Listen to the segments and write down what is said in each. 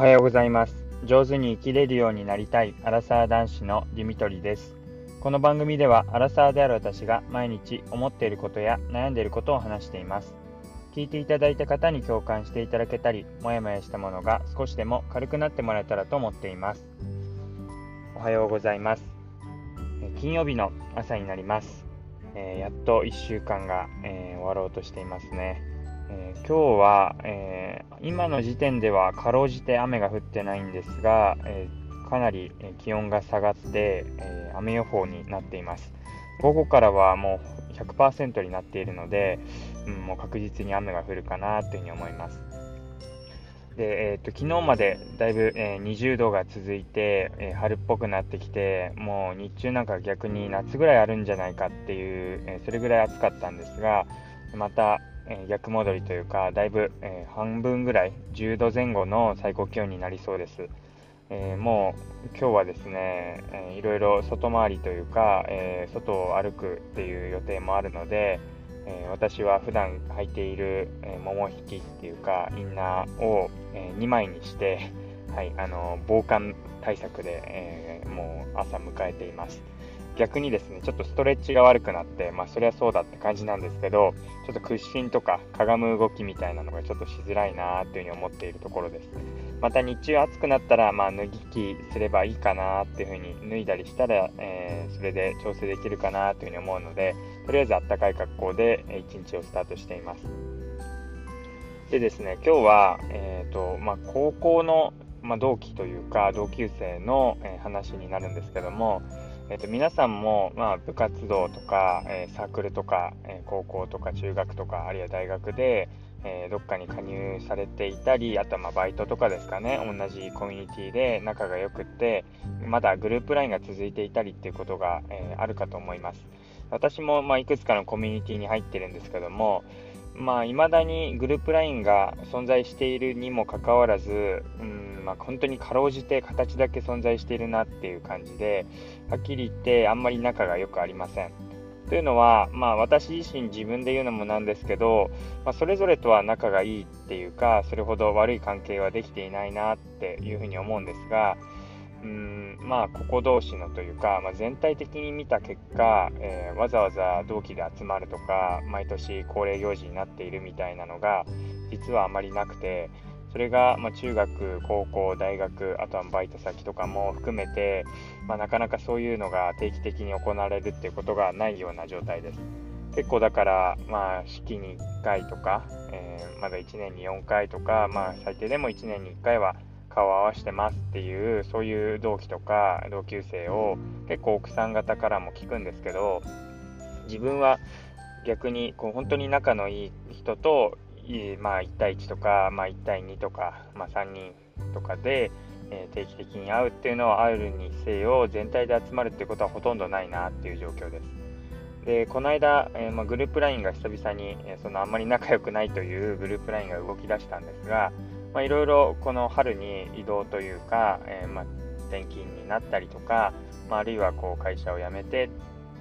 はようございます。上手に生きれるようになりたいアラサー男子のディミトリです。この番組ではアラサーである私が毎日思っていることや悩んでいることを話しています。聞いていただいた方に共感していただけたりもやもやしたものが少しでも軽くなってもらえたらと思っています。おはようございます。金曜日の朝になります、えー、やっと1週間が、えー、終わろうとしていますね。えー、今日は、えー、今の時点ではかろうじて雨が降ってないんですが、えー、かなり気温が下がって、え雨予報になっています。午後からはもう100%になっているので、うん、もう確実に雨が降るかなというふうに思います。で、えーと、昨日までだいぶ、え20度が続いて、え春っぽくなってきてもう日中なんか逆に夏ぐらいあるんじゃないかっていう、えそれぐらい暑かったんですがまたえ逆戻りというか、だいぶ、え半分ぐらい、10度前後の最高気温になりそうです。えー、もう今日はですね、えー、いろいろ外回りというか、えー、外を歩くっていう予定もあるので、え私は普段履いている、え桃引きっていうかインナーを、え2枚にして、はい、あの防寒対策で、えもう朝迎えています。逆にですね、ちょっとストレッチが悪くなって、まあそりゃそうだって感じなんですけど、ちょっと屈伸とかかがむ動きみたいなのがちょっとしづらいなというふうに思っているところです。また日中暑くなったら、まあ脱ぎ着すればいいかなっていうふうに脱いだりしたら、えー、それで調整できるかなというふうに思うので、とりあえずあったかい格好で一日をスタートしています。でですね、今日は、えーとまあ、高校の、まあ、同期というか同級生の、え、話になるんですけども、えーと、皆さんも、まあ、部活動とか、えー、サークルとか、えー、高校とか中学とかあるいは大学で、えー、どっかに加入されていたりあとはまバイトとかですかね。同じコミュニティで仲が良くってまだグループ LINE が続いていたりっていうことが、えあるかと思います。私も、ま、いくつかのコミュニティに入ってるんですけどもまあ、未だにグループ LINE が存在しているにもかかわらず、うんまあ、本当にかろうじて形だけ存在しているなっていう感じで、はっきり言ってあんまり仲が良くありません。というのは、まあ、私自身自分で言うのもなんですけど、まあ、それぞれとは仲がいいっていうか、それほど悪い関係はできていないなっていうふうに思うんですが、うんまあここ同士のというか、まあ、全体的に見た結果、えー、わざわざ同期で集まるとか毎年恒例行事になっているみたいなのが実はあまりなくてそれが、まあ、中学高校大学あとはバイト先とかも含めて、まあ、なかなかそういうのが定期的に行われるっていうことがないような状態です。結構だからまあ式に1回とか、えー、まだ1年に4回とか、まあ、最低でも1年に1回は顔を合わせてますっていうそういう同期とか同級生を結構奥さん方からも聞くんですけど自分は逆にこう本当に仲のいい人と、まあ、1対1とか、まあ、1対2とか、まあ、3人とかで、えー、定期的に会うっていうのはあるにせよ全体で集まるっていうことはほとんどないなっていう状況です。でこの間、えー、まあ、グループ LINE が久々に、えー、そのあんまり仲良くないというグループ LINE が動き出したんですが、まあ、いろいろこの春に移動というか、えー、まあ、転勤になったりとか、まあ、あるいはこう会社を辞めて、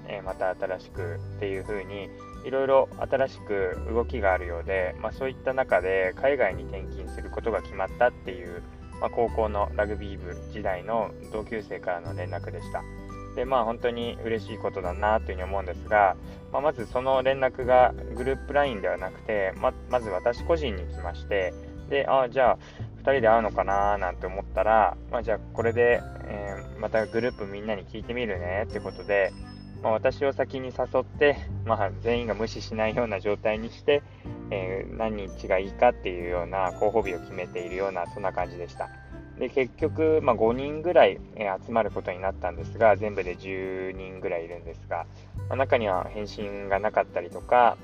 えー、また新しくっていう風にいろいろ新しく動きがあるようで、まあ、そういった中で海外に転勤することが決まったっていう、まあ、高校のラグビー部時代の同級生からの連絡でした。でまあ本当に嬉しいことだなというふうに思うんですが、まあ、まずその連絡がグループ LINE ではなくてままず私個人に来ましてで、ああじゃあ、2人で会うのかななんて思ったら、まあ、じゃあこれで、えー、またグループみんなに聞いてみるねってことで、まあ、私を先に誘って、まあ、全員が無視しないような状態にして、えー、何日がいいかっていうような候補日を決めているような、そんな感じでした。で結局、まあ、5人ぐらい、え集まることになったんですが、全部で10人ぐらいいるんですが、まあ、中には返信がなかったりとか、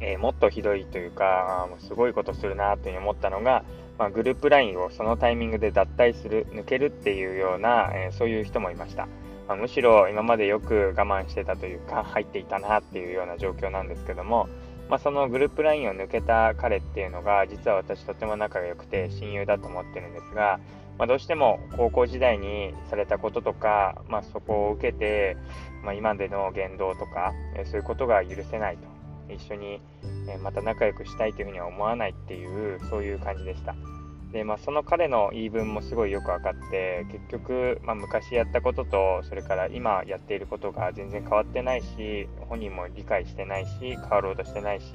えー、もっとひどいというか、あすごいことするなというふうに思ったのが、まあ、グループ LINE をそのタイミングで脱退する、抜けるっていうような、えー、そういう人もいました。まあ、むしろ今までよく我慢してたというか、入っていたなっていうような状況なんですけども、まあ、そのグループ LINE を抜けた彼っていうのが、実は私とても仲が良くて親友だと思ってるんですが、まあ、どうしても高校時代にされたこととか、まあ、そこを受けて、まあ、今での言動とか、そういうことが許せないと。一緒に、また仲良くしたいというふうには思わないっていうそういう感じでしたで、まあ、その彼の言い分もすごいよく分かって結局、まあ、昔やったこととそれから今やっていることが全然変わってないし本人も理解してないし変わろうとしてないし、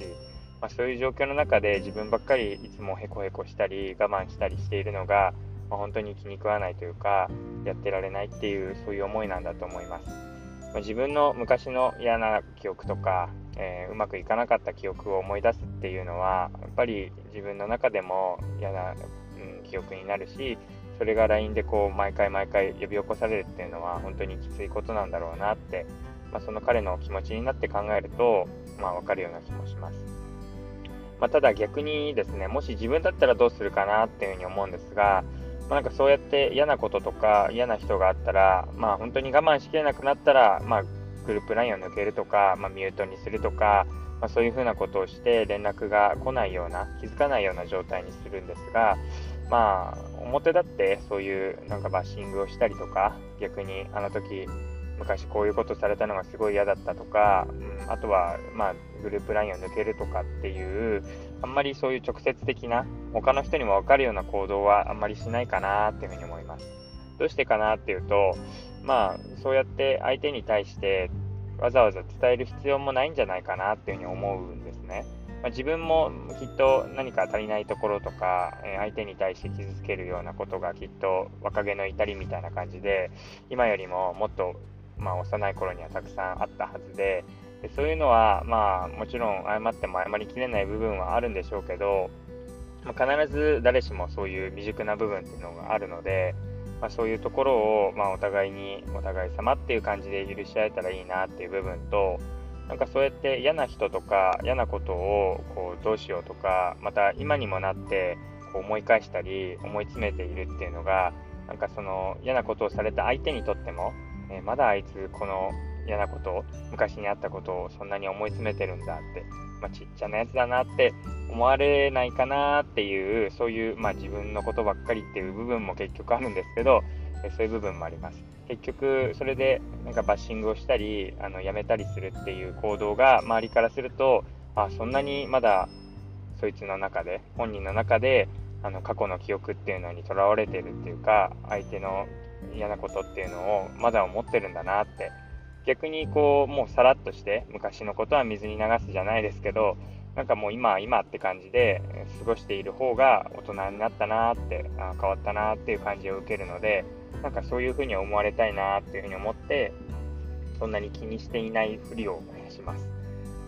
まあ、そういう状況の中で自分ばっかりいつもへこへこしたり我慢したりしているのが、まあ、本当に気に食わないというかやってられないっていうそういう思いなんだと思います。ま自分の昔の嫌な記憶とか、えー、うまくいかなかった記憶を思い出すっていうのはやっぱり自分の中でも嫌な記憶になるしそれが LINE でこう毎回毎回呼び起こされるっていうのは本当にきついことなんだろうなって、まあ、その彼の気持ちになって考えると、まあ、分かるような気もします。まあ、ただ逆にですねもし自分だったらどうするかなっていうふうに思うんですが、まあ、なんかそうやって嫌なこととか嫌な人があったら、まあ、本当に我慢しきれなくなったら、まあ、グループ LINE を抜けるとか、まあ、ミュートにするとか、まあ、そういうふうなことをして連絡が来ないような気づかないような状態にするんですが、まあ、表だってそういうなんかバッシングをしたりとか、逆にあの時、昔こういうことされたのがすごい嫌だったとか、うん、あとは、まあ、グループ LINE を抜けるとかっていう、あんまりそういう直接的な、他の人にも分かるような行動はあんまりしないかなっていうふうに思います。どうしてかなっていうと、まあ、そうやって相手に対してわざわざ伝える必要もないんじゃないかなっていうふうに思うんですね。まあ、自分もきっと何か足りないところとか、え相手に対して傷つけるようなことがきっと若気の至りみたいな感じで今よりももっと、まあ、幼い頃にはたくさんあったはずででそういうのは、まあ、もちろん謝っても謝りきれない部分はあるんでしょうけど、まあ、必ず誰しもそういう未熟な部分っていうのがあるので、まあ、そういうところを、まあ、お互いにお互い様っていう感じで許し合えたらいいなっていう部分となんかそうやって嫌な人とか嫌なことをこうどうしようとかまた今にもなってこう思い返したり思い詰めているっていうのがなんかその嫌なことをされた相手にとっても、えー、まだあいつこの嫌なこと昔にあったことをそんなに思い詰めてるんだって、まあ、ちっちゃなやつだなって思われないかなっていうそういう、まあ、自分のことばっかりっていう部分も結局あるんですけどそういう部分もあります。結局、それでなんかバッシングをしたり、あのやめたりするっていう行動が周りからすると、あそんなにまだそいつの中で、本人の中で、あの過去の記憶っていうのにとらわれてるっていうか、相手の嫌なことっていうのをまだ思ってるんだなって、逆にこう、もうさらっとして、昔のことは水に流すじゃないですけど、なんかもう今今って感じで過ごしている方が大人になったなって、あ変わったなっていう感じを受けるので、なんかそういうふうに思われたいなっていうふうに思って、そんなに気にしていないふりをします。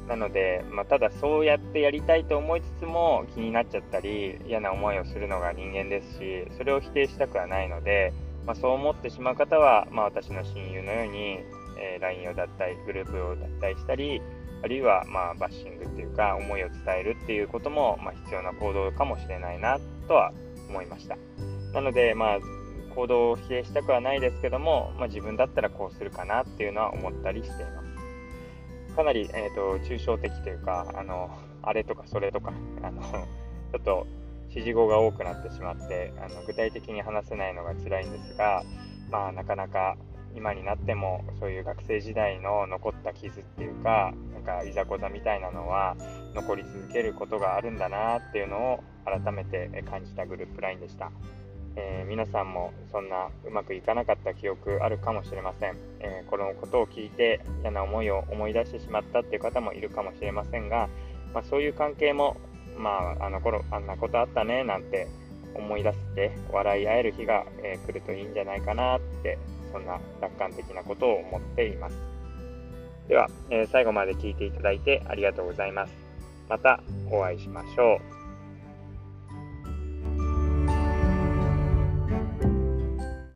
なので、まあ、ただそうやってやりたいと思いつつも気になっちゃったり嫌な思いをするのが人間ですしそれを否定したくはないので、まあ、そう思ってしまう方は、まあ、私の親友のように、えー、LINE を脱退グループを脱退したりあるいはまあバッシングっていうか思いを伝えるっていうこともまあ必要な行動かもしれないなとは思いましたなのでまあ行動を否定したくはないですけども、まあ、自分だったらこうするかなっていうのは思ったりしています。かなり、えーと、抽象的というかあの、あれとかそれとか、あの ちょっと指示語が多くなってしまってあの具体的に話せないのが辛いんですが、まあ、なかなか今になってもそういう学生時代の残った傷っていうかなんかいざこざみたいなのは残り続けることがあるんだなっていうのを改めて感じたグループ LINE でした。えー、皆さんもそんなうまくいかなかった記憶あるかもしれません、えー、このことを聞いて嫌な思いを思い出してしまったっていう方もいるかもしれませんが、まあ、そういう関係も、まあ、あの頃あんなことあったねなんて思い出して笑い合える日が、えー、来るといいんじゃないかなってそんな楽観的なことを思っています。では、え最後まで聞いていただいてありがとうございます。またお会いしましょう。